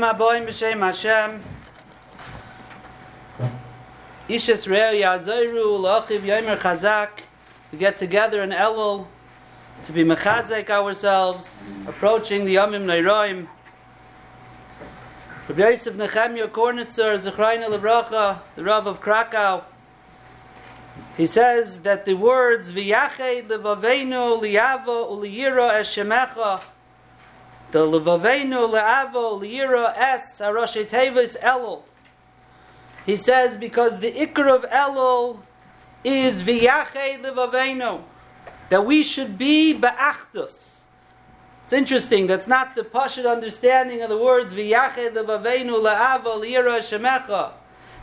Bruchim aboim b'shem Hashem. Ish Yisrael yazoyru l'achiv yomer chazak. We get together in Elul to be mechazek ourselves, approaching the Yomim Neiroim. Rabbi Yosef Nechemya Kornitzer, Zechreina Lebracha, the Rav of Krakow, he says that the words V'yached levavenu liavo uliyira eshemecha the levavenu leavo liyira es haroshe tevis elul he says because the ikr of elul is V'yached levavenu that we should be be'achtus it's interesting that's not the pashut understanding of the words V'yached levavenu leavo liyira eshemecha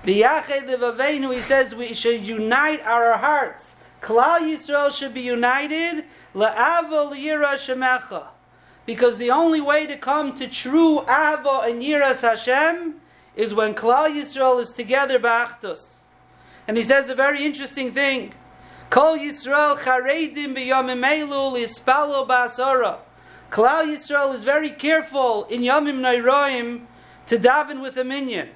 V'yached he says we should unite our hearts. Klal Yisrael should be united. La'ava l'yira shemecha. Because the only way to come to true ava and yiras Hashem is when Klal Yisrael is together ba'achtos. And he says a very interesting thing. Kol Yisrael charedim b'yamim elul ispalo ba'asara. Klal Yisrael is very careful in Yamim Nairoim to daven with a minion.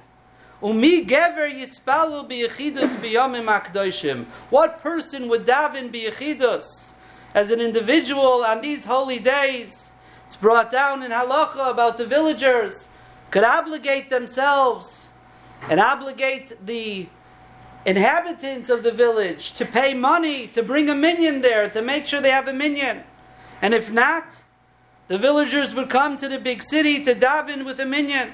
Umi gever yispalu biyechidus biyomim akdoshim. What person would daven biyechidus as an individual on these holy days? It's brought down in halacha about the villagers could obligate themselves and obligate the inhabitants of the village to pay money to bring a minion there to make sure they have a minion. And if not, the villagers would come to the big city to daven with a minion.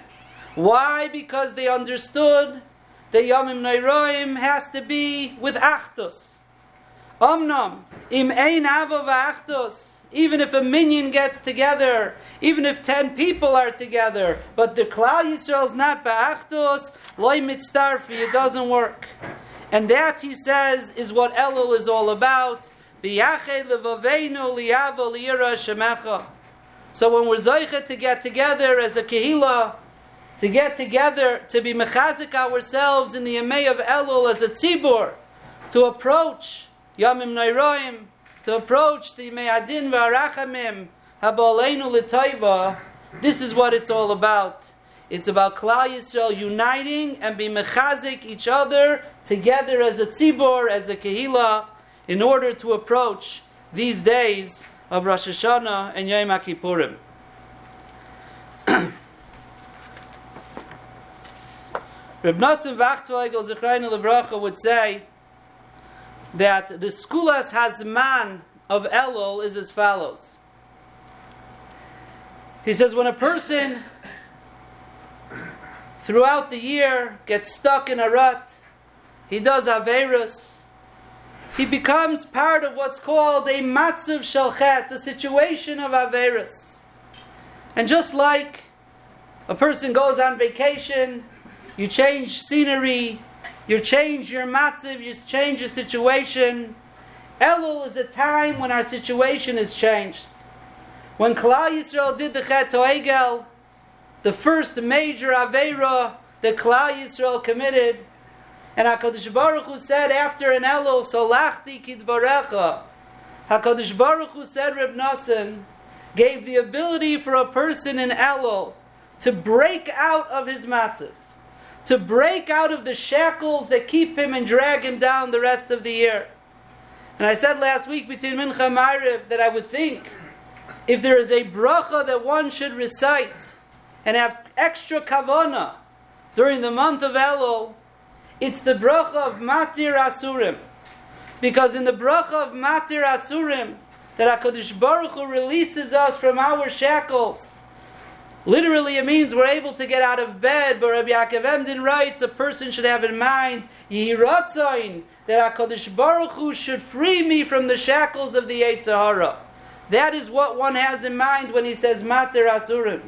Why? Because they understood that Yomim Nairoim has to be with Achtos. Omnom, im ein avo v'achtos. Even if a minion gets together, even if ten people are together, but the Klal Yisrael is not ba'achtos, loy mitzdarfi, it doesn't work. And that, he says, is what Elul is all about. So when we're zeichet to get together as a kehillah, to get together, to be mechazik ourselves in the Yemei of Elul as a tzibur, to approach Yamim Nairoim, to approach the Me'adin V'arachamim, Haboleinu L'toiva, this is what it's all about. It's about Klal Yisrael uniting and be mechazik each other together as a tzibur, as a kehila, in order to approach these days of Rosh Hashanah and Yom Kippurim. Reb Nosson Wachtfogel Zechrein Levracha would say that the Skulas Hazman of Elul is as follows. He says, when a person throughout the year gets stuck in a rut, he does Averus, he becomes part of what's called a Matzav Shalchet, the situation of Averus. And just like a person goes on vacation, you change scenery, you change your matziv, you change your situation. Elul is a time when our situation is changed. When Klal Yisrael did the Chet Egel, the first major Aveira that Klal Yisrael committed, and HaKadosh Baruch Hu said after an Elul, Solachti Kidvarecha, HaKadosh Baruch Hu said, Reb Nosson, gave the ability for a person in Elul to break out of his matziv to break out of the shackles that keep him and drag him down the rest of the year. And I said last week between Mincha and Ma'ariv that I would think if there is a bracha that one should recite and have extra kavana during the month of Elul, it's the bracha of Matir Asurim. Because in the bracha of Matir Asurim, that HaKadosh Baruch Hu releases us from our shackles, Literally, it means we're able to get out of bed, but Rabbi Yaakov Emden writes a person should have in mind Yihiratzain, that HaKadosh Baruch Hu should free me from the shackles of the Yetzirah. That is what one has in mind when he says Mater Asurim.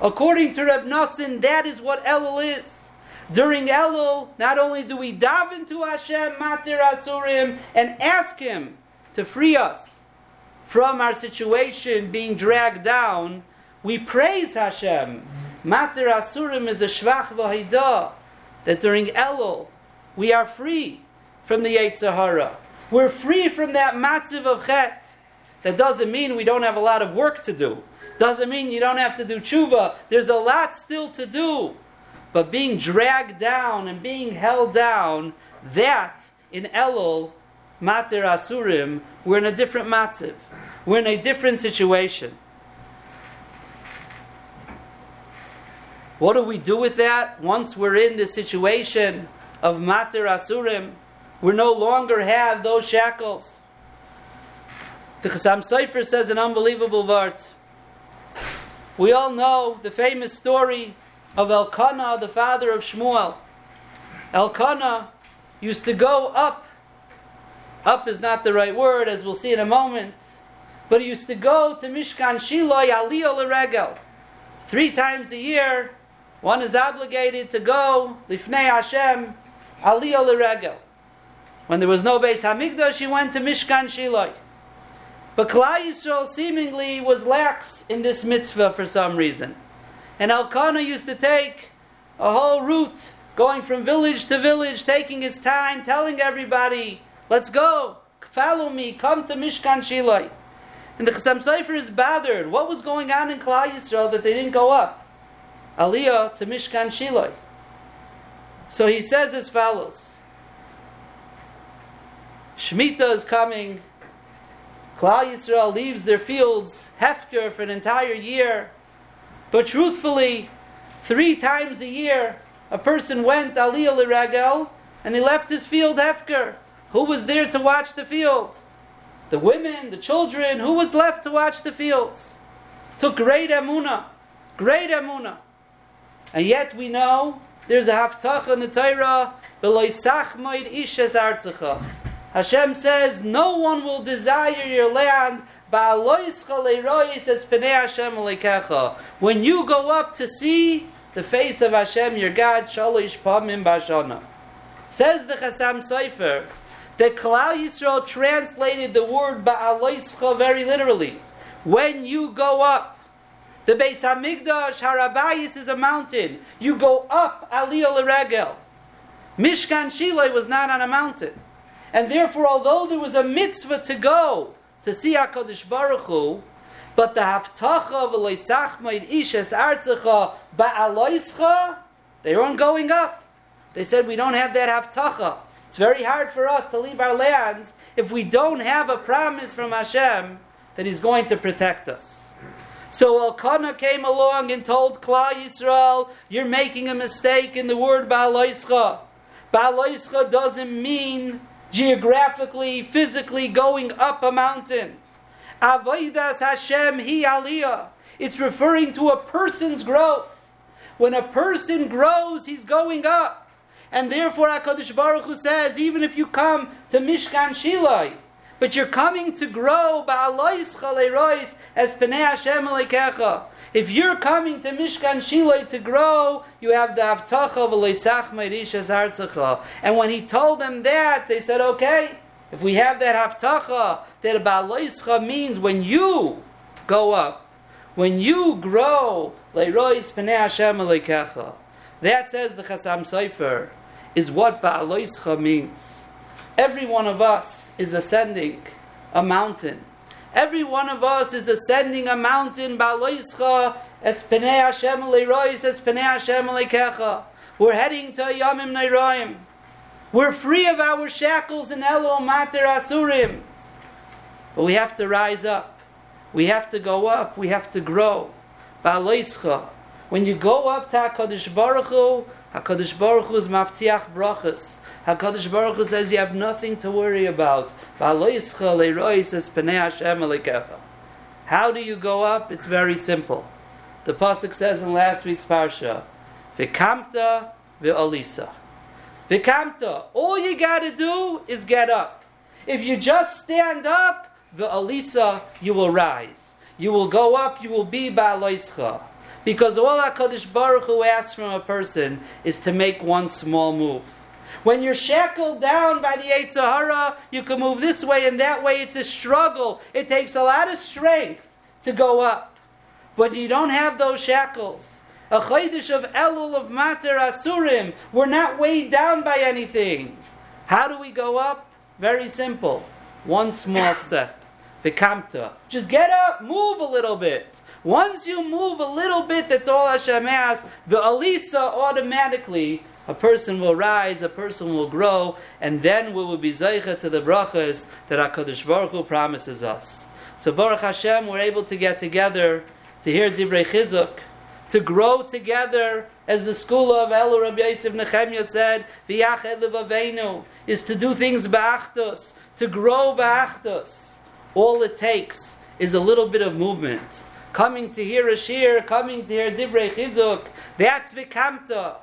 According to Reb Nosson, that is what Elul is. During Elul, not only do we dive into Hashem, Mater Asurim, and ask Him to free us from our situation being dragged down, we praise Hashem. Mater Asurim is a Shvach Vahida, that during Elul, we are free from the Yetzirah. We're free from that matziv of Chet. That doesn't mean we don't have a lot of work to do. Doesn't mean you don't have to do tshuva. There's a lot still to do. But being dragged down and being held down, that in Elul, Mater Asurim, we're in a different matziv. We're in a different situation. What do we do with that once we're in the situation of Mater Asurim? We no longer have those shackles. The Chassam Sofer says an unbelievable word. We all know the famous story of Elkanah, the father of Shmuel. Elkanah used to go up. Up is not the right word, as we'll see in a moment. But he used to go to Mishkan Shiloh Aliyah Leregel. Three times a year, one is obligated to go Lifnei Hashem Aliyah Leregel. When there was no base Hamikdash, he went to Mishkan Shiloh. But Klal Yisrael seemingly was lax in this mitzvah for some reason. And Elkanah used to take a whole route, going from village to village, taking his time, telling everybody, let's go, follow me, come to Mishkan Shiloh. And the Chassam Sofer is bothered. What was going on in Klal Yisrael that they didn't go up? Aliyah to Mishkan Shiloh. So he says as follows. Shemitah is coming. Klal Yisrael leaves their fields, Hefker, for an entire year. But truthfully, three times a year, a person went Aliyah Liragel and he left his field Hefker. Who was there to watch the field? The women, the children, who was left to watch the fields? Took great emuna, great emuna. And yet we know there's a haftach in the Torah, ishes Hashem says, no one will desire your land when you go up to see the face of Hashem, your God, Shalish Pamim Bashana. Says the Chassam Sofer that Klal Yisrael translated the word Ba'aloischa very literally. When you go up, the Beis Hamikdash, Harabayis is a mountain. You go up Aliyah L'Regel. Mishkan Shiloh was not on a mountain. And therefore, although there was a mitzvah to go to see HaKadosh Baruch Hu, but the haftacha of Eloisachmaid Ishes Artzacha Ba'aloischa, they weren't going up. They said, we don't have that haftacha. It's very hard for us to leave our lands if we don't have a promise from Hashem that He's going to protect us. So Elkanah came along and told Klal Yisrael, you're making a mistake in the word Ba'aloischa. Ba'aloischa doesn't mean geographically, physically going up a mountain. Avodas Hashem hi aliyah. It's referring to a person's growth. When a person grows, he's going up. And therefore, HaKadosh Baruch Hu says, even if you come to Mishkan Shiloh, but you're coming to grow if you're coming to Mishkan Shiloh to grow, you have the Avtacha hartzacha. And when he told them that, they said, okay, if we have that Avtacha, that Ba'aloischa means when you go up, when you grow, leirois penei Hashem aleikecha. That says the Chassam Sofer, is what Ba'aloischa means. Every one of us is ascending a mountain Every one of us is ascending a mountain, Baloischa, Espenei Hashem Leirois, Espenei Hashem. We're heading to Yamim Neiroim. We're free of our shackles in Elo Mater Asurim. But we have to rise up. We have to go up. We have to grow. Baloischa. When you go up to HaKadosh Baruch Hu, HaKadosh Baruch Hu is maftiach brachas. HaKadosh Baruch Hu says you have nothing to worry about. How do you go up? It's very simple. The Pasuk says in last week's Parsha, Vikamta ve'olisa. Vikamta. All you gotta do is get up. If you just stand up, the Alisa, you will rise. You will go up, you will be Ba'aloischa. Because all HaKadosh Baruch Hu asks from a person is to make one small move. When you're shackled down by the Yetzer Hara, you can move this way and that way. It's a struggle. It takes a lot of strength to go up. But you don't have those shackles. A chaydish of Elul of Mater Asurim. We're not weighed down by anything. How do we go up? Very simple. One small step. Vikamta. Just get up, move a little bit. Once you move a little bit, that's all Hashem asks. The Alisa automatically a person will rise, a person will grow, and then we will be zeicha to the brachas that Hakadosh Baruch Hu promises us. So Baruch Hashem, we're able to get together to hear divrei chizuk, to grow together, as the school of El Rabbi Yosef Nechemya said, "V'yached levavenu," is to do things ba'achdos, to grow ba'achdos. All it takes is a little bit of movement. Coming to hear a shir, coming to hear divrei chizuk, that's vikamta.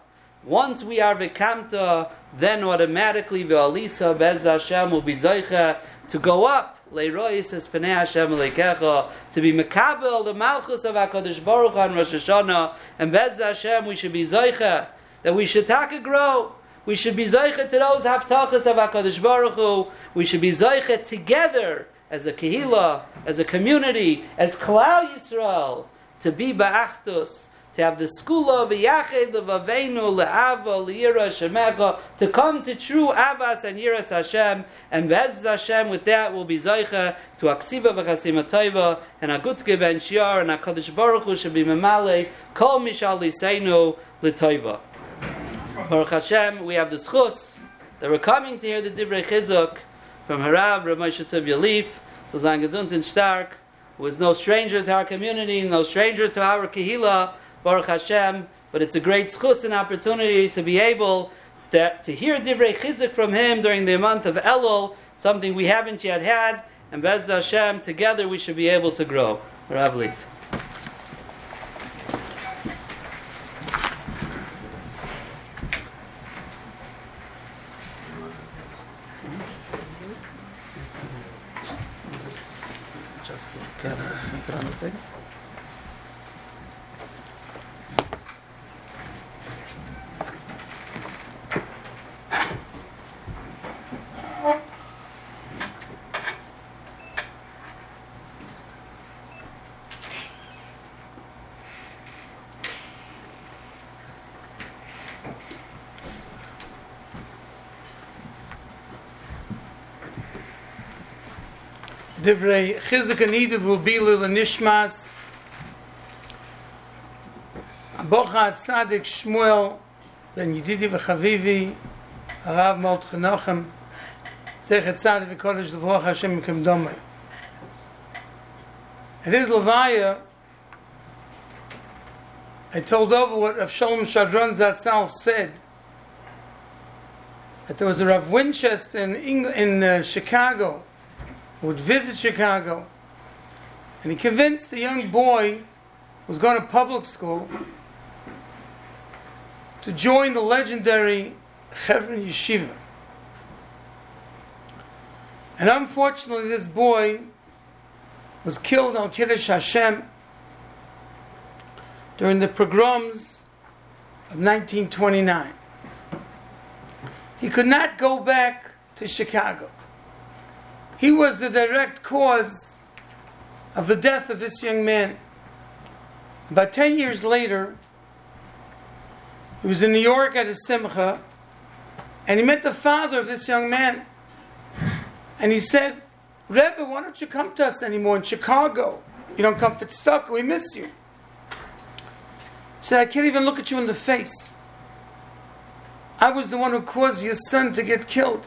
Once we are vikamta, then automatically ve'alisa bez Hashem will be zoicha to go up. Leirois es penei Hashem leikecha to be mekabel the malchus of Hakadosh Baruch on Rosh Hashanah and bez Hashem we should be zoicha that we should taka grow. We should be zoicha to those haftachas of Hakadosh Baruch Hu. We should be zoicha together as a kehila, as a community, as Klal Yisrael to be ba'achtus to have the school of Yached of Avenu le'ava le'ira shemecha to come to true avas and yiras Hashem and Bez Hashem with that will be zaycha to aksiva v'chasim atayva and agutke ben shiar and Hakadosh Baruch Hu should be memale kol mishal liseinu l'toiva. Baruch Hashem, we have the schus that we're coming to hear the divrei chizuk from Harav Ramosha Tov Yalif, so Stark, who is no stranger to our community, no stranger to our kehila, Baruch Hashem, but it's a great schus and opportunity to be able to, to hear divrei chizuk from him during the month of Elul, something we haven't yet had, and Bez Hashem, together we should be able to grow. Rav Lieff. Just uh, put on the thing. Divrei Chizuk and Ediv will be Lil Nishmas. Bocha Tzadik Shmuel Ben Yedidi V'Chavivi Arav Molt Chenochem Zechet Tzadik V'Kodesh L'Vroch Hashem Kem Domei At his Levaya. I told over what Rav Shalom Schwadron Zatzal said that there was a Rav Winchester in, Eng- in uh, Chicago would visit Chicago, and he convinced a young boy who was going to public school to join the legendary Chevron Yeshiva. And unfortunately, this boy was killed on Kiddush Hashem during the pogroms of 1929. He could not go back to Chicago. He was the direct cause of the death of this young man. About 10 years later, he was in New York at a simcha, and he met the father of this young man. And he said, Rebbe, why don't you come to us anymore in Chicago? You don't come for stuck, we miss you. He said, I can't even look at you in the face. I was the one who caused your son to get killed.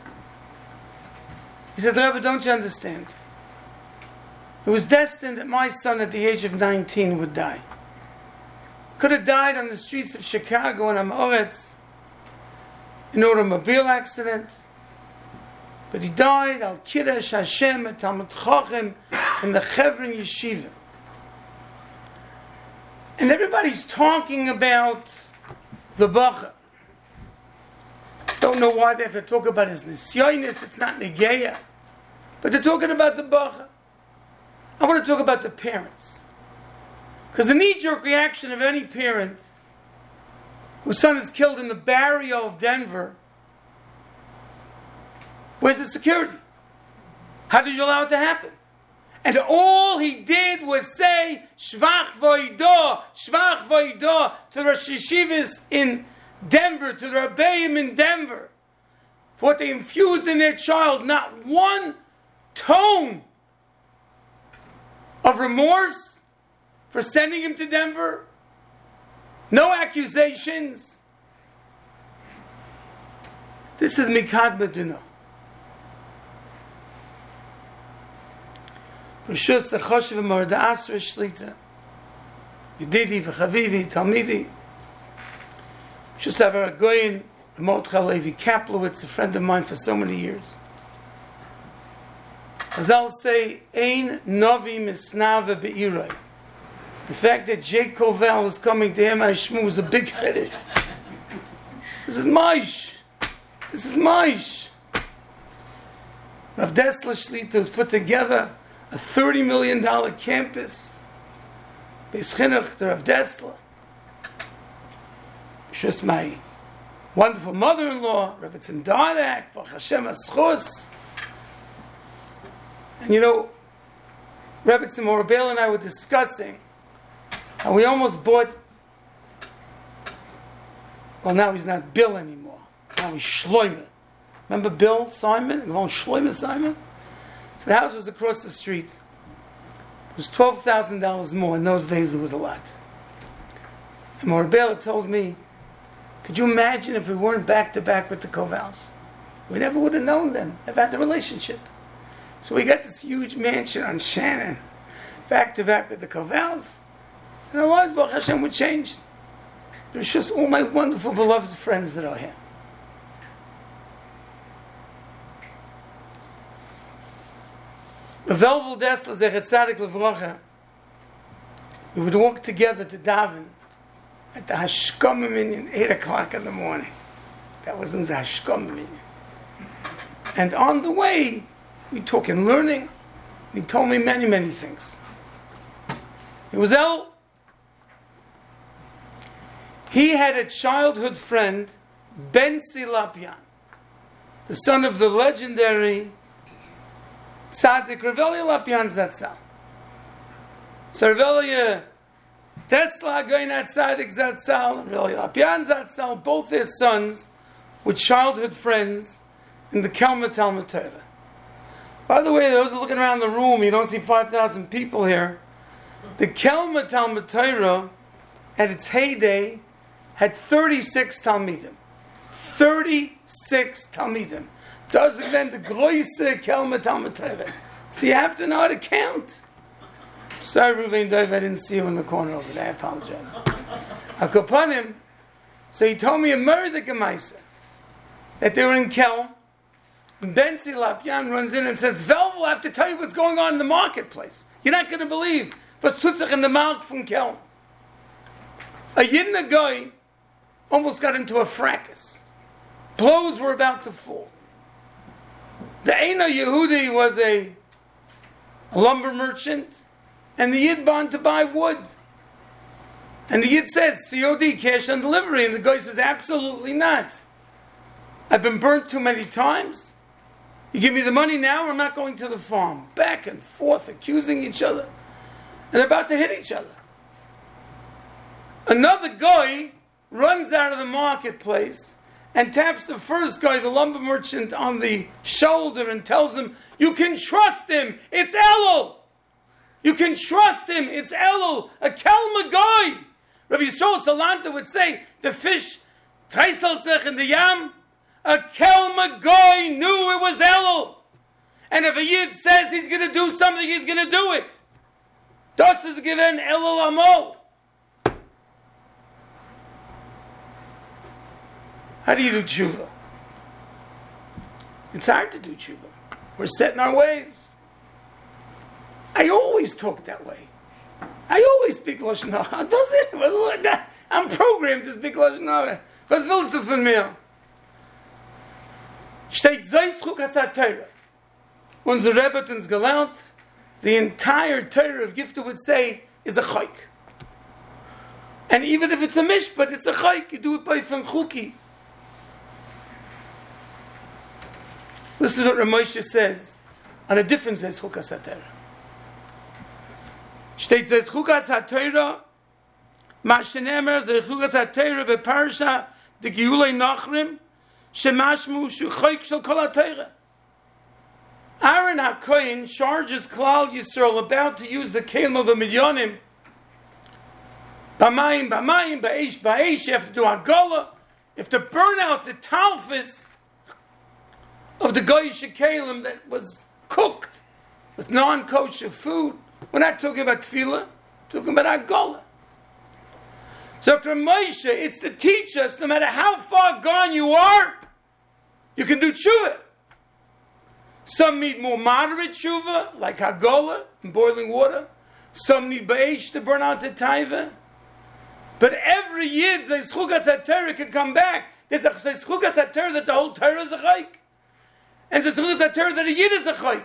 He said, Rebbe, don't you understand? It was destined that my son at the age of 19 would die. Could have died on the streets of Chicago in Amoretz, an automobile accident. But he died al Kiddush Hashem at Talmud Chochem in the Chevron Yeshiva. And everybody's talking about the Bacha. Don't know why they have to talk about his nisyonis. It's not negeya, but they're talking about the bacha. I want to talk about the parents, because the knee-jerk reaction of any parent whose son is killed in the barrio of Denver. Where's the security? How did you allow it to happen? And all he did was say Shvach Voido, Shvach Voido to Rosh Yeshivas in Denver, to the Rebbeim in Denver, for what they infused in their child, not one tone of remorse for sending him to Denver. No accusations. This is Mikad Medina. Rishus the Choshev Marda Asra Shlita. Yedidi v'chavivi, Talmidi. Rishus Avar Agoyin, Mordechai Levi Kaplowitz, a friend of mine for so many years. As I'll say, Ein Novi Misnava Be'iroi. The fact that Jake Covell is coming to him, Shmu, is a big headed. This is Maish. This is Maish. Rav Dessler Shlita has put together a $30 million campus. Beis Chinuch to Rav Dessler. Just my wonderful mother-in-law, Rebbetzin Dardak, Baruch Hashem Aschus. And you know, Rebbetzin Morabel and I were discussing and we almost bought, well, now he's not Bill anymore. Now he's Shloimeh. Remember Bill Simon? Shloimeh Simon? So the house was across the street. It was $12,000 more. In those days, it was a lot. And Morabella told me, could you imagine if we weren't back to back with the Kovals? We never would have known them, have had the relationship. So we got this huge mansion on Shannon, back to back with the Kovals, And our lives, Baruch Hashem, would change. There's just all my wonderful, beloved friends that are here. We would walk together to daven at the Hashkoma Minyan, 8 o'clock in the morning. That was in the Hashkoma Minyan. And on the way, we talk in learning. He told me many, many things. It was El he had a childhood friend, Ben Silapian, the son of the legendary Tzaddik Revelia Lapian Zatzal. So Revelia uh, Tesla Goinat Tzaddik Zatzal and Lapian Zatzal, both their sons, were childhood friends in the Kelma Talmud Torah. By the way, those looking around the room, you don't see 5,000 people here. The Kelma Talmud Torah, at its heyday, had 36 Talmidim. 36 Talmidim. Doesn't mean the Groise Kelma Talmud So you have to know how to count. Sorry, Ruvain Dave, I didn't see you in the corner over there. I apologize. Akapanim. So he told me a murder gemaisa that they were in Kelm. And Ben Lapyan runs in and says, Vel will have to tell you what's going on in the marketplace. You're not going to believe. Was tut sich in the mark from Kelm. A Yidna guy almost got into a fracas. Blows were about to fall. The Eina Yehudi was a lumber merchant, and the Yid bond to buy wood. And the Yid says, COD, cash on delivery. And the guy says, absolutely not. I've been burnt too many times. You give me the money now, or I'm not going to the farm. Back and forth, accusing each other. And about to hit each other. Another guy runs out of the marketplace and taps the first guy, the lumber merchant, on the shoulder and tells him, You can trust him, it's Elul. You can trust him, it's Elul, a Kelma guy. Rabbi Yisrael Salanta would say, The fish, Treiselzech in the Yam, a Kelma guy knew it was Elul. And if a Yid says he's going to do something, he's going to do it. Das is given Elul Amol. How do you do tshuva? It's hard to do tshuva. We're set in our ways. I always talk that way. I always speak Lashon Hara. Does it? I'm programmed to speak Lashon Hara. Was willst du von mir? Steht Zayschuk Hasat Torah. Unser Rebbe hat uns gelernt, the entire Torah of Gifta would say is a chayk. And even if it's a mishpat, it's a chayk. You do it by fanchuki. This is what Ramosha says on a different says Chukas HaTorah. Steht says Chukas HaTorah Ma shenemer Chukas HaTorah beparsha de Geulei Nachrim shemashmu shu choyk shel kol HaTorah Aaron HaKoyin charges Klal Yisrael about to use the Kalim of a Midyanim. Bamayim, Bamayim, Ba'esh, Ba'esh, you have to do Agola. You have to burn out the Talfis of the Goyish Kalim that was cooked with non kosher food. We're not talking about tefillah, talking about Agola. So. Moshe, it's to teach us no matter how far gone you are, you can do tshuva. Some need more moderate tshuva, like Hagola in boiling water. Some need Ba'esh to burn out the taiva. But every yid, Zeischugas HaTorah can come back. There's a Zeischugas HaTorah that the whole Torah is a chayk. And Zeischugas HaTorah that a yid is a chayk.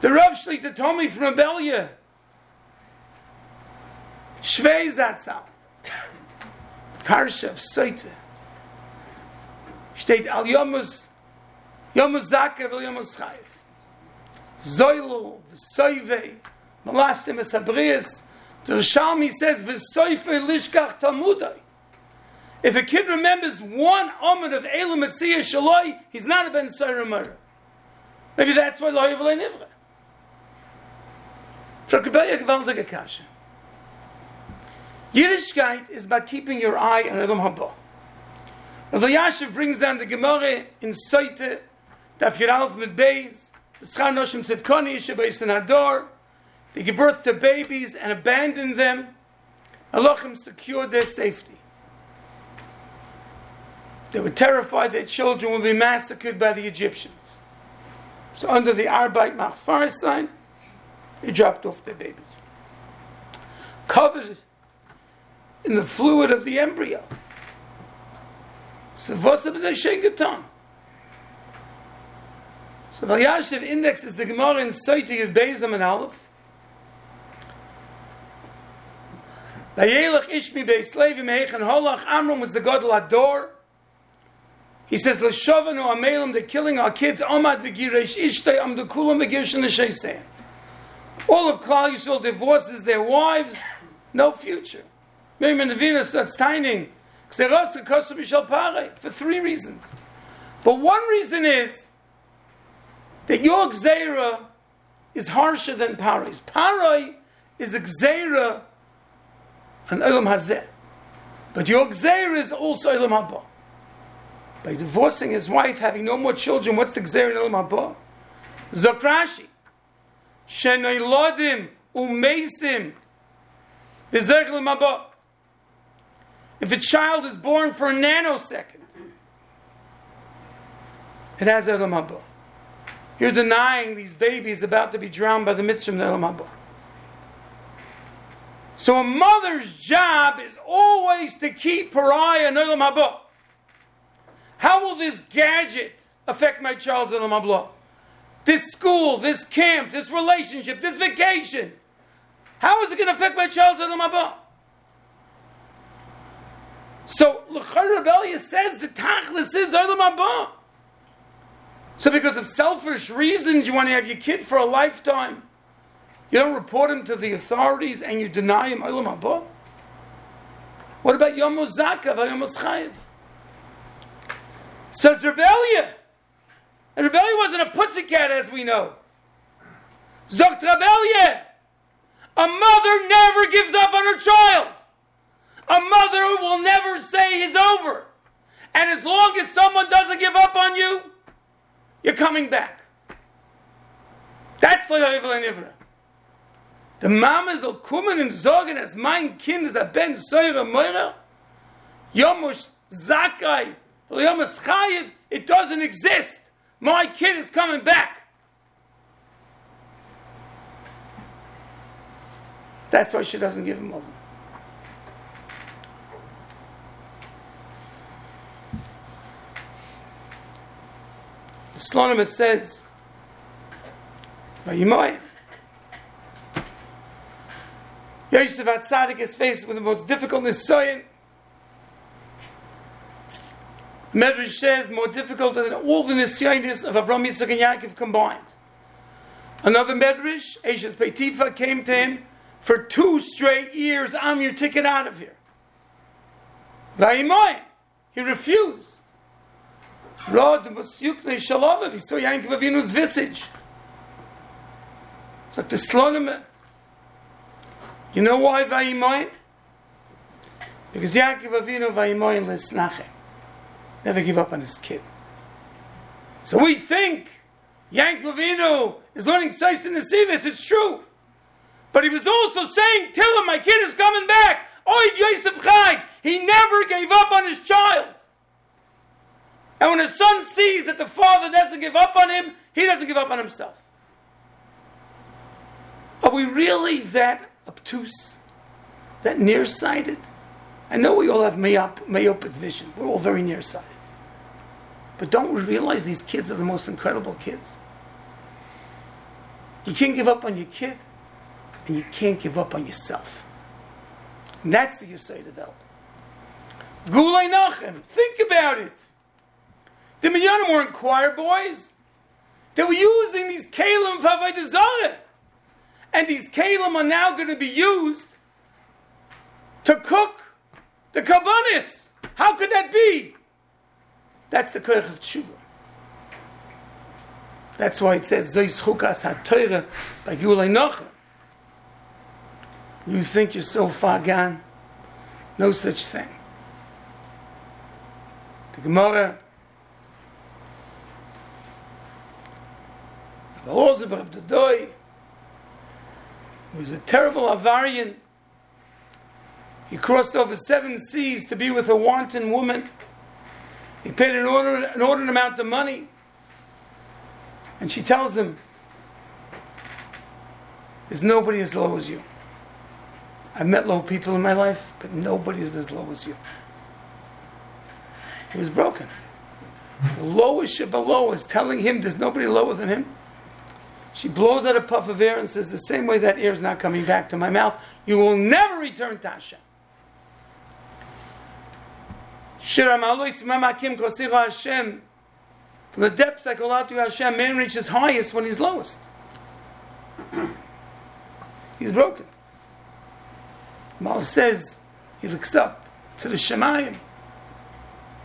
The Rav Shlita told me from Abelia, Shvei Zatzal, Parsha of Soite, Al Yomus, Yomus Zakev Al Yomus Chayiv, Zoilu, V'soive, Malastim Esabrias, the Rishalmi says, V'soife Lishkach Talmudai. If a kid remembers one Amud of Elam Etziyah Shaloi, he's not a Ben Soyer Maybe that's why Lo Nivra. Yiddishkeit is about keeping your eye on Elam Haba. Rav Yashiv brings down the Gemara in Soite, Daf Yiralf mit Beis, Schar Noshim Tzedkoni, Shebeis Hador, they give birth to babies and abandon them. Elohim secured their safety. They were terrified their children would be massacred by the Egyptians. So under the Arbeit Machfar they dropped off their babies. Covered in the fluid of the embryo. So what's up with Shegaton? So Valyashiv indexes the Gemara in Soiti of Bezam and Aleph. Vayelach Ishmi Beislevi Meichan Holach Amram was the God Lador. He says, L'shovanu amelim, they're killing our kids, Omad v'giresh ishtay amdukulam v'girshin l'sheisein. All of Klal Yisrael divorces their wives, no future. Miriam Navina starts tining for three reasons. But one reason is that your Gzeira is harsher than Parai's. Parai is a Gzeira an Olam Hazeh. But your Gzeira is also Olam Haba. By divorcing his wife, having no more children, what's the Gzeira in Olam Haba? Zokrashi. Shenoilodim umeisim. If a child is born for a nanosecond, it has Olam Haba. You're denying these babies about to be drowned by the mitzvah of the Olam Haba. So a mother's job is always to keep pariah and Olam Haba. How will this gadget affect my child's Olam Haba? This school, this camp, this relationship, this vacation. How is it going to affect my child's Haba? So L'char Rebellion says the tachlis is Olam Haba. So because of selfish reasons, you want to have your kid for a lifetime. You don't report him to the authorities and you deny him Haba? What about Yom Zakav, Yom Chayiv? Says Rebellion. And Rebellion wasn't a pussycat, as we know. Zokt Rebellion. A mother never gives up on her child. A mother will never say it's over. And as long as someone doesn't give up on you, you're coming back. That's Loyovel and. The Mama soll kommen und sagen, dass mein Kind ist ein Ben Säure Meure. Yomush Zakai, Yomush Chayiv, it doesn't exist. My kid is coming back. That's why she doesn't give him over. The Slonimus says, Vayimoy, Yosef Atzadik is faced with the most difficult Nisoyin. Medrash says more difficult than all the Nisyonis of Avram Yitzchak and Yaakov combined. Another Medrash, Ashes Peitifa, came to him for two straight years. I'm your ticket out of here. Vayimoy, he refused. Rod Musyukne Shalom, he saw Yankov Avinu's visage. It's like the Slonim. You know why Vayimoin? Because Yaakov Avinu Vayimoin Lesnache. Never give up on his kid. So we think Yankov Avinu is learning Seis the this. It's true. But he was also saying, tell him my kid is coming back. Oid Yosef Chai. He never gave up on his child. And when a son sees that the father doesn't give up on him, he doesn't give up on himself. Are we really that obtuse, that nearsighted? I know we all have myop- myopic vision. We're all very nearsighted. But don't realize these kids are the most incredible kids? You can't give up on your kid, and you can't give up on yourself. And that's the Yisayid of El. Gulei Nachem, think about it. The Minyanim weren't choir boys. They were using these kalim for And these kalim are now going to be used to cook the kabbanis. How could that be? That's the koich of tshuva. That's why it says Zois Chukas HaTorah by Gulei Nachem. You think you're so far gone? No such thing. The Gemara The laws of Abdadoi was a terrible Avarian. He crossed over seven seas to be with a wanton woman. He paid an, order, an ordinary amount of money. And she tells him, There's nobody as low as you. I've met low people in my life, but nobody is as low as you. He was broken. The lowest of below is telling him there's nobody lower than him. She blows out a puff of air and says, The same way that air is not coming back to my mouth, you will never return to Hashem. From the depths I call out to Hashem, man reaches highest when he's lowest. he's broken. Mal says, he looks up to the Shemayim.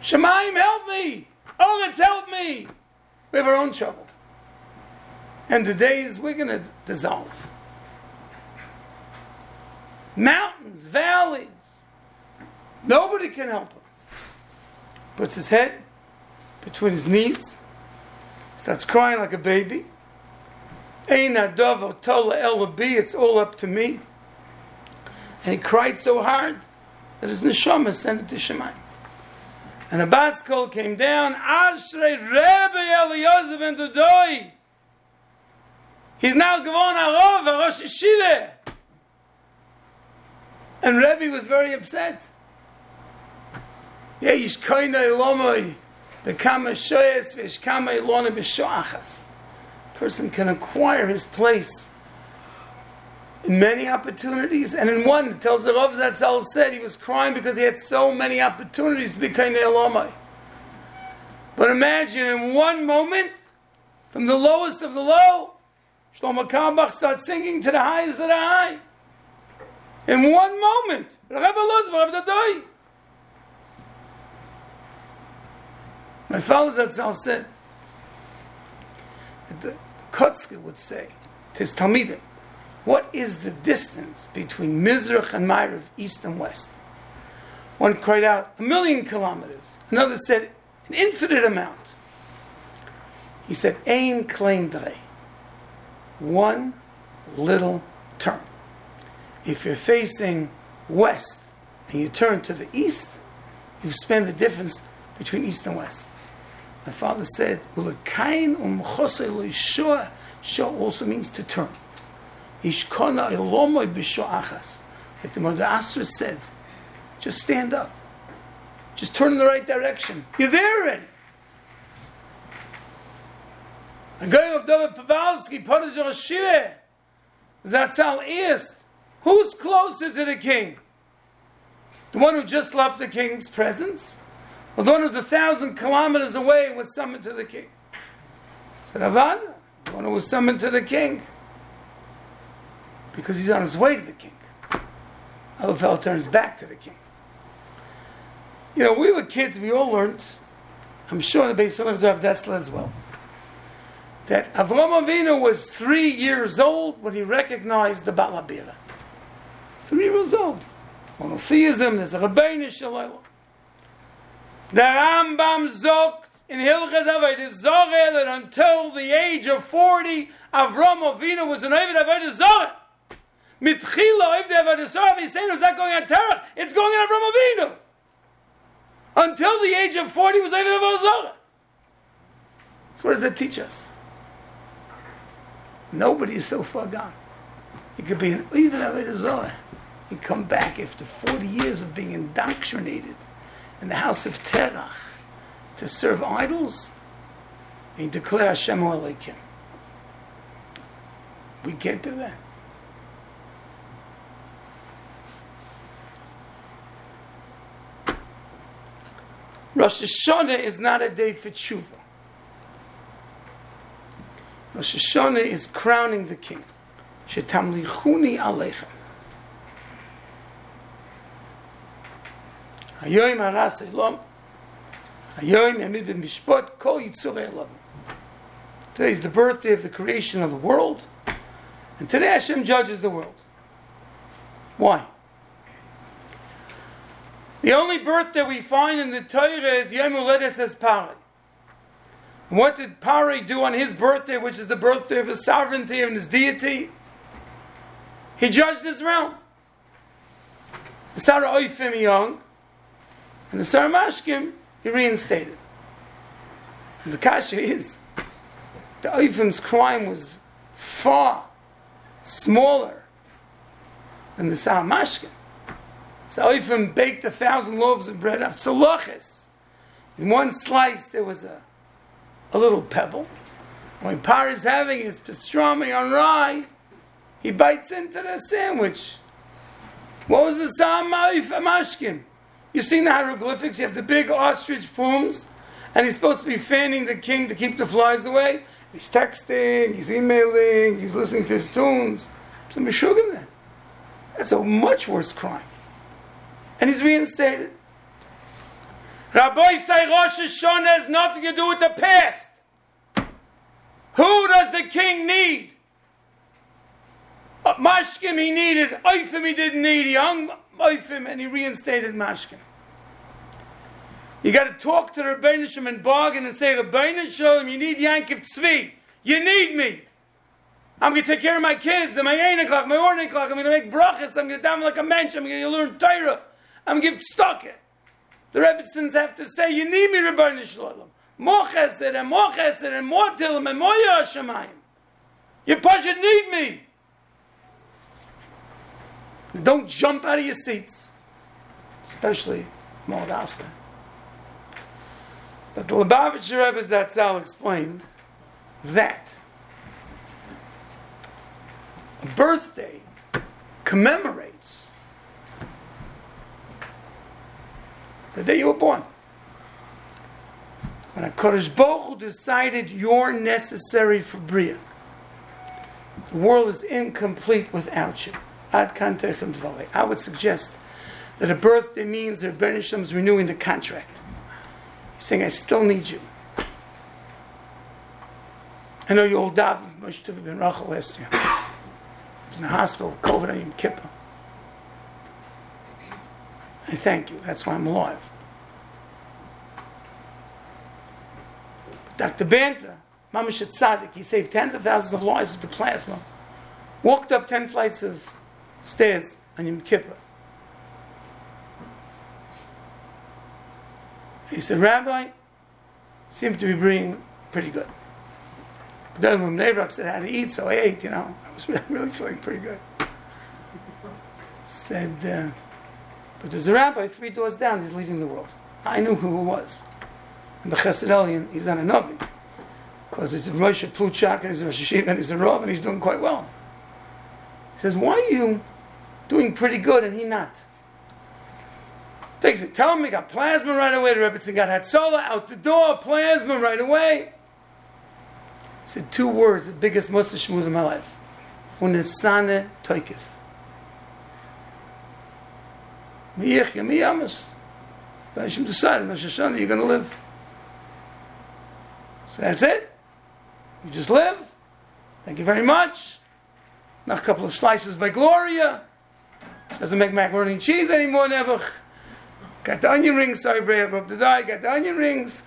Shemayim, help me! Oh, let's help me! We have our own trouble and the days we're going to dissolve. Mountains, valleys, nobody can help him. Puts his head between his knees, starts crying like a baby. It's all up to me. And he cried so hard that his neshama sent it to Shemai. And a baskol came down. Ashrei Rebbe Eliezer ben Dodoi. He's now Gavon Arov, Rosh Yeshiva. And Rebbe was very upset. Yesh koina ilomoi, bekama shoyes, veshkama ilona b'shoachas. Person can acquire his place in many opportunities, and in one, it tells the Rav Zatzal said he was crying because he had so many opportunities to be koina ilomoi. But imagine in one moment, from the lowest of the low, Shlomo Carlebach starts singing to the highest of the high. In one moment, My father Zatzal said, the, Kotzke would say to his Talmidim, what is the distance between Mizrach and Ma'ariv, east and west? One cried out, a million kilometers. Another said, an infinite amount. He said, Ein klein drei one little turn. If you're facing west and you turn to the east, you spend the difference between east and west. My father said, Ulakain um Shah also means to turn. Ishkona ilomoy achas. Like the Mother said, just stand up. Just turn in the right direction. You're there already. Going of David Pavalsky, Potter Shire, Zatzal asked, who's closer to the king? The one who just left the king's presence? The one who's a thousand kilometers away was summoned to the king? Said Avad, the one was summoned to the king. Because he's on his way to the king. Elifel turns back to the king. You know, we were kids, we all learned I'm sure the Beis Hillel have Dessler as well. That Avram Avinu was three years old when he recognized the Balabira. Three years old. Monotheism, there's a Rabbeinu Shalom. The Rambam zogt in Hilchas Avodah Zorah that until the age of 40, Avram Avinu was an Ovid Avodah Zorah. Mitchila Ovid Avodah Zorah, he's saying it's not going on Terach, it's going on Avram Avinu. Until the age of 40 was Ovid Avodah Zorah. So what does that teach us? Nobody is so far gone. You could be an Ovid Avodah Zorah. You come back after 40 years of being indoctrinated in the house of Terach to serve idols and declare Hashem Aleichem. We can't do that. Rosh Hashanah is not a day for tshuva. Rosh Hashanah is crowning the king. Shetamlichuni aleichem. היום הרס אלום, היום ימיד במשפט, כל יצורי אלום. Today is the birthday of the creation of the world, and today Hashem judges the world. Why? The only birthday we find in the Torah is Yom Uledes as Pari. And what did Pari do on his birthday, which is the birthday of his sovereignty and his deity? He judged his realm. Sarah Oifim young, and the Saramashkim, he reinstated. And the kasha is, the Oifim's crime was far smaller than the Saramashkim. So Oifim baked a thousand loaves of bread of tzaloches. In one slice, there was a, a little pebble. When Par is having his pastrami on rye, he bites into the sandwich. What was the Saramashkim? You seen the hieroglyphics? You have the big ostrich plumes, and he's supposed to be fanning the king to keep the flies away. He's texting, he's emailing, he's listening to his tunes. Some Meshuggah there. That's a much worse crime. And he's reinstated. Rabbi say Rosh Hashanah has nothing to do with the past. Who does the king need? Uh, Mashkim he needed, Oifim he didn't need. He hung Oifim and he reinstated Mashkin. You got to talk to the Rebbeinu and bargain and say, Rebbeinu Shem, you need Yankiv Tzvi. You need me. I'm going to take care of my kids and my 8 o'clock, my 1 o'clock. I'm going to make brachas. I'm going to down like a mensch. I'm going to learn Torah. I'm going to give stock. The Rebbitzins have to say, you need me, Rebbeinu Shalom. More chesed and more chesed and more tilim and more yashamayim. You Pasha need me. Don't jump out of your seats, especially Aslan. But the Lubavitcher Rebbe Zatzal explained that a birthday commemorates the day you were born. When a Kodesh Baruch decided you're necessary for Bria, the world is incomplete without you. Ad I would suggest that a birthday means that is renewing the contract. He's saying, I still need you. I know you all davened Moshe ben Rachel last year. In the hospital, COVID on Yom Kippur. I thank you. That's why I'm alive. Dr. Banta, Mamash Tzaddik, he saved tens of thousands of lives with the plasma. Walked up ten flights of stairs on Yom Kippur. He said, Rabbi, seem to be breathing pretty good. Then when Neighbor said how to eat, so I ate, you know. I was really feeling pretty good. Said, uh, but there's a rabbi three doors down, he's leaving the world. I knew who he was. And the Chesed he's not a Navi. Because he's a Rosh Pluchak, and he's a Rosh and he's a Rav, and he's doing quite well. Says, why are you doing pretty good and he not? Takes it. Tell him he got plasma right away. The Rebbetzin got Hatzola out the door, plasma right away. He said two words, the biggest mussar shmuz in my life. Unesane toikif. Miyich yami yamas. Hashem decided, Rosh Hashanah, you're going to live. So that's it. You just live. Thank you very much. Now a couple of slices by Gloria. She doesn't make macaroni and cheese anymore, Nebuch. Got the onion rings, sorry, Brea, up to die. Got the onion rings.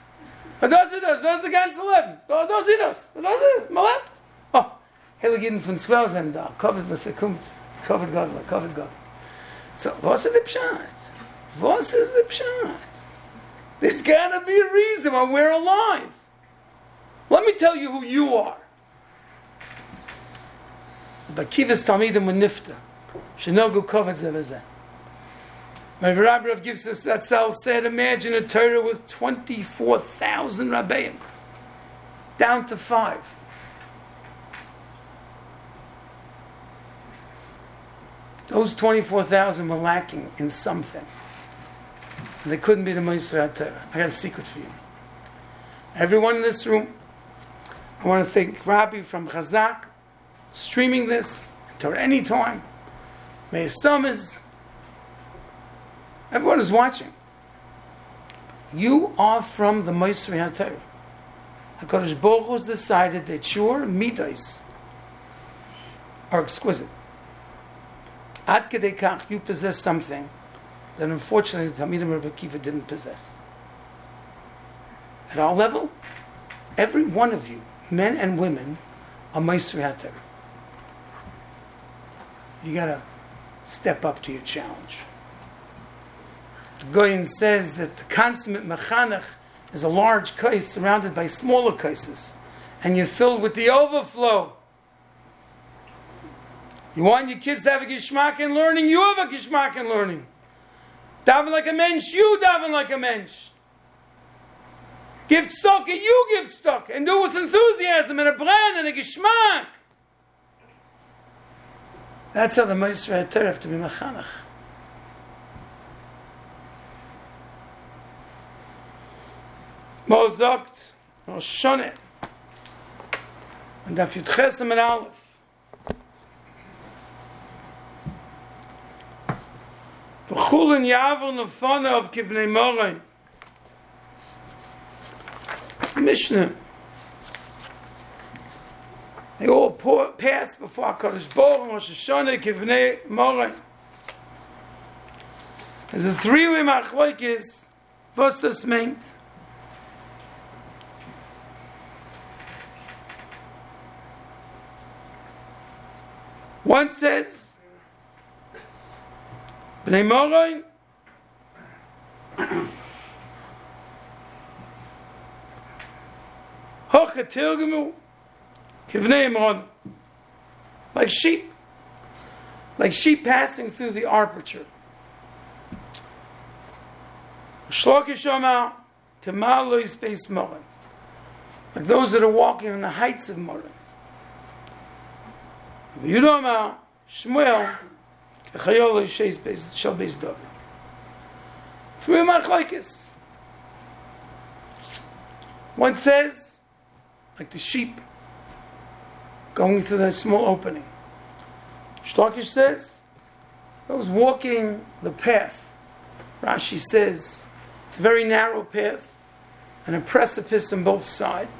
Was does das? Das ist der ganze Leben. Does it das? Does it das? Man lebt. Oh, hele Jeden von zwölf sind da. Covered, was er kommt. Covered God, covered God. So, was ist der Pshat? Was ist der Pshat? There's gotta be a reason why we're alive. Let me tell you who you are. The Kivas Talmidim Nifta. Shenogu Kovet Zevazeh. My Rabbi Rav that Sal said, imagine a Torah with 24,000 Rabbeim. Down to five. Those 24,000 were lacking in something. And they couldn't be the Moisra Torah. I got a secret for you. Everyone in this room, I want to thank Rabbi from Chazak, streaming this, until any time. May Summers, everyone is watching. You are from the Moisri HaTorah. HaKadosh Baruch has decided that your midas are exquisite. Ad kedei kach, you possess something that unfortunately the Talmidim Rebbe Kiva didn't possess. At our level, every one of you, men and women, are Moisri HaTorah. You gotta step up to your challenge. The Goyen says that the consummate mechanech is a large case surrounded by smaller cases, and you're filled with the overflow. You want your kids to have a gishmak in learning, you have a gishmak in learning. Daven like a mensch, you daven like a mensch. Give stock, you give stock, and do it with enthusiasm and a brand and a gishmak. That's how the most rare Torah have to be mechanach. Mozokt, Roshone, and Afyut Chesem and Aleph. V'chul and Yavu Nofone of Kivnei Morayn. Mishnah. They all pour, pass before HaKadosh Baruch Hu, Rosh Hashanah, Kivnei Morain. There's a three-way machlokes. What's this meant? One says, Bnei Morain, Hocha Tilgemu, Kivnei Mon, like sheep, like sheep passing through the aperture. Shlokishama, Kamalo Space Moran, like those that are walking on the heights of Moran. Yudoma, Shmuel, Chayol Shal Beis David. Three machlokes. One says, like the sheep going through that small opening. Shlokish says, I was walking the path. Rashi says, it's a very narrow path and a precipice on both sides.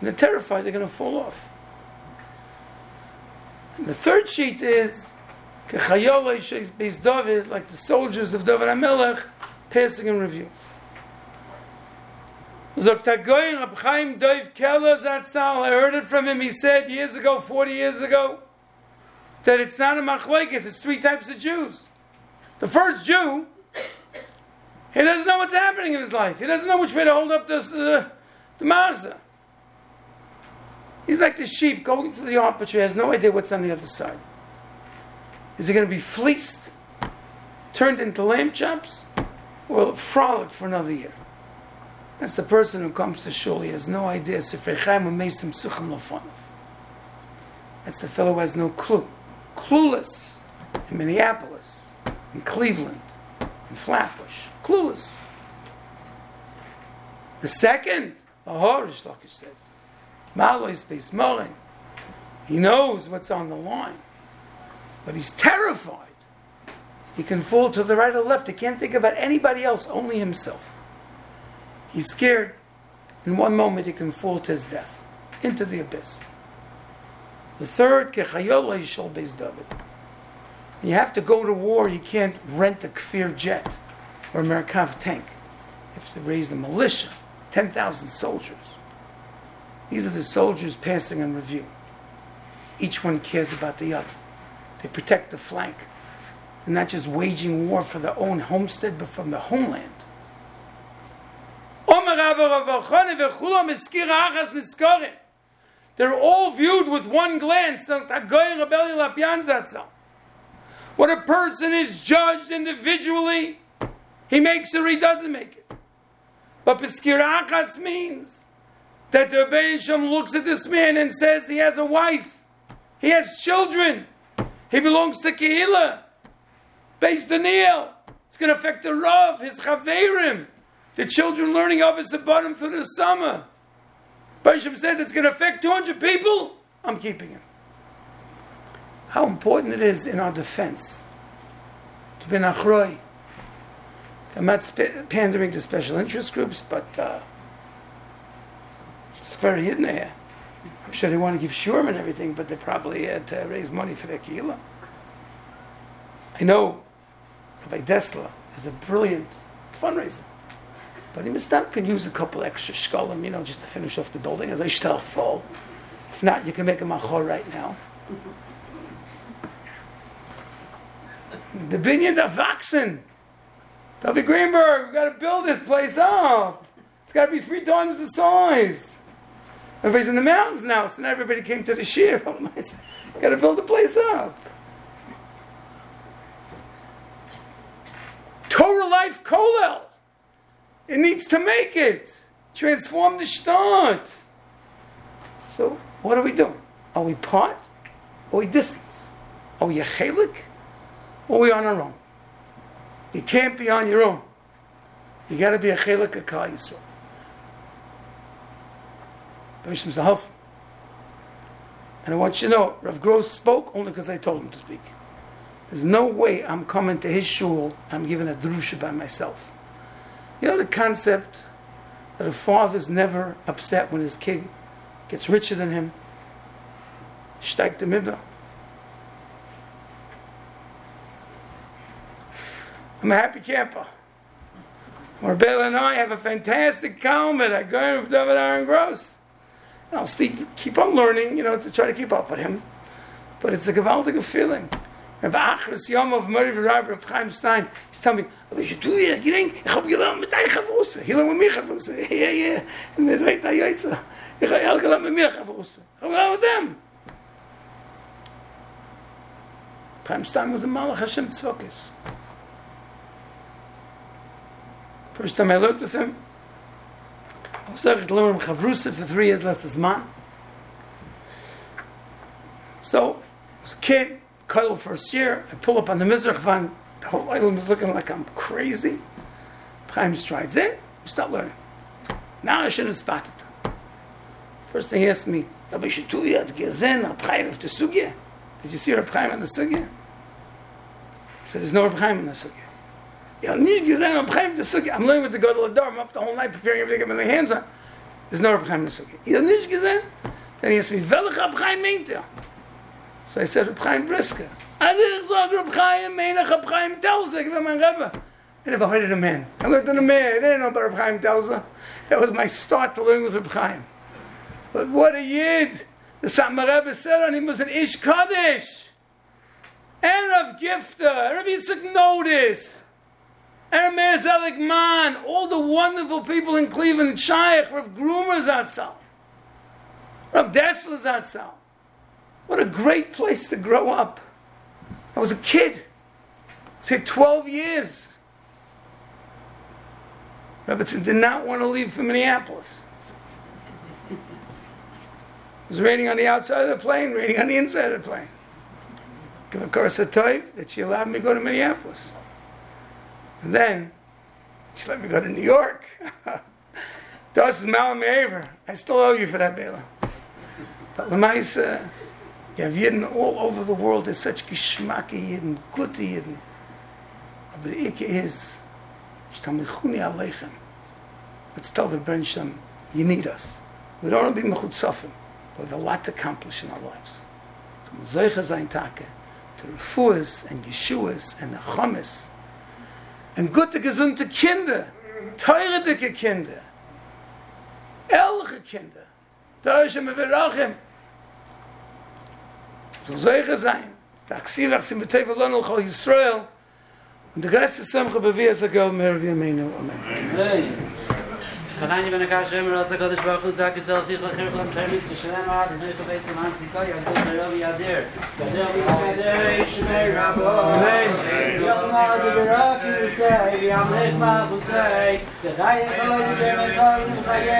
And they're terrified they're going to fall off. And the third sheet is like the soldiers of David HaMelech, passing in review. Zoktagoyin Rab Chaim Dov Keller Zatzal, I heard it from him, he said years ago, 40 years ago, that it's not a machlekes, it's three types of Jews. The first Jew, he doesn't know what's happening in his life. He doesn't know which way to hold up this, uh, the marza. He's like the sheep going through the he has no idea what's on the other side. Is he going to be fleeced, turned into lamb chops, or frolic for another year? That's the person who comes to shul. He has no idea. That's the fellow who has no clue. Clueless in Minneapolis, in Cleveland, in Flatbush. Clueless. The second, the Horish Lakish says, Malois Beis Morin. He knows what's on the line, but he's terrified. He can fall to the right or left. He can't think about anybody else, only himself. He's scared In one moment, he can fall to his death, into the abyss. The third, Kechayol Yishol Beis David. When you have to go to war, you can't rent a Kfir jet or a Merkav tank. You have to raise a militia, 10,000 soldiers. These are the soldiers passing on review. Each one cares about the other. They protect the flank. They're not just waging war for their own homestead, but from the homeland. They're all viewed with one glance. What a person is judged individually, he makes it or he doesn't make it. But Piskirachas means that the Rebbeinu looks at this man and says he has a wife, he has children, he belongs to Kehillah, based on It's going to affect the Rav, his Chaverim, the children learning of his bottom through the summer. Bishop says it's going to affect 200 people. I'm keeping him. How important it is in our defense to be nachroi. I'm not sp- pandering to special interest groups, but uh, it's very hidden there. I'm sure they want to give shurm and everything, but they probably had to raise money for their kehillah. I know Rabbi Dessler is a brilliant fundraiser. But Mistam can use a couple extra shkolim, you know, just to finish off the building as a fall. If not, you can make a machor right now. the binyan of Vaxen. David Greenberg, we got to build this place up. It's got to be three times the size. Everybody's in the mountains now, so now everybody came to the shear. got to build the place up. Torah Life Kolel. It needs to make it. Transform the start. So, what are we doing? Are we part? Or we distance? Are we a chelik? Or we on our own? You can't be on your own. You got to be a chelik of Kal Yisrael. And I want you to know, Rav Gross spoke only because I told him to speak. There's no way I'm coming to his shul, I'm giving a drusha by myself. You know the concept that a father's never upset when his kid gets richer than him? Steigt the. I'm a happy camper. Marbella and I have a fantastic comment. I go with David Aaron Gross. I'll still keep on learning, you know, to try to keep up with him. But it's a gewaltige feeling. Rabbi Achras Yom of Murray Rabbi Chaim Stein, he's telling me, aber ich tue ja gering, ich hab gelernt mit ein Chavrusse, hier lang mit mir Chavrusse, ja, ja, und mir dreht der Jöitze, ich hab gelernt mit mir Chavrusse, ich hab gelernt mit dem. Chaim Stein was a Malach Hashem Tzvokis. First time I looked with him, I was there to learn Chavrusse for three years less as man. So, I was a kid, Kyle first year, I pull up on the Mizrach van, the whole island is looking like I'm crazy. Chaim strides in, start learning. Now I should have spotted. First thing he asked me, Rabbi Shatuya, at Gezen, Rab of the Sugya. Did you see Rab Chaim in the Sugya? Said, there's no Rab Chaim in the Sugya. Yeah, need Gezen, Rab of the Sugya. I'm learning with the Gadol Adar, I'm up the whole night preparing everything I'm in my hands on. There's no Rab Chaim in the Sugya. Yeah, need Gezen. Then he asked me, Welch Rab Chaim? So I said, Reb Chaim didn't say Reb Chaim, Menach Reb Chaim him my Rebbe. I never heard of a man. I looked at a man. I didn't know about Reb Chaim Telza. That was my start to learn with Reb Chaim. But what a yid! The Satmar Rebbe said on him was an Ish Kaddish. And Rav Gifter. Rabbi Yitzchak Notice. And Meir Zelik Man. All the wonderful people in Cleveland. Shaykh. Rav Grumer's outside. Rav Dessler's outside. What a great place to grow up. I was a kid. I said 12 years. Robertson did not want to leave for Minneapolis. It was raining on the outside of the plane, raining on the inside of the plane. Give a course a type that she allowed me to go to Minneapolis. And then she let me go to New York. Das is Malam. I still owe you for that, Bela. But Lamaisa, you have Yidden all over the world. There's such geschmacke Yidden, gute. But the Ike is, Shtamichuni Aleichem. Let's tell the Ben Shem, You need us. We don't want to be mechutzafim, but we have a lot to accomplish in our lives. So Zeicha sein Take, to Refuas and Yeshuas and Nechamis, and gute gesunde Kinder, teure dicke Kinder, ehrliche Kinder, Deutsche Meverachim, soll sicher sein. Da sie wir sind mit Tevel und Chol Israel. Und der Geist des Samcha bewies a gel mehr wie mein Amen. Amen. Kanani ben kach shem rotz gad shvar khutz ak zel fi khakhir lam shemit shlem ad ne to vet zman sita yad ne lo yader gadel vi kader shme rabo amen yot de rak sei vi am lekh ma bu sei ge gay de mekan khaye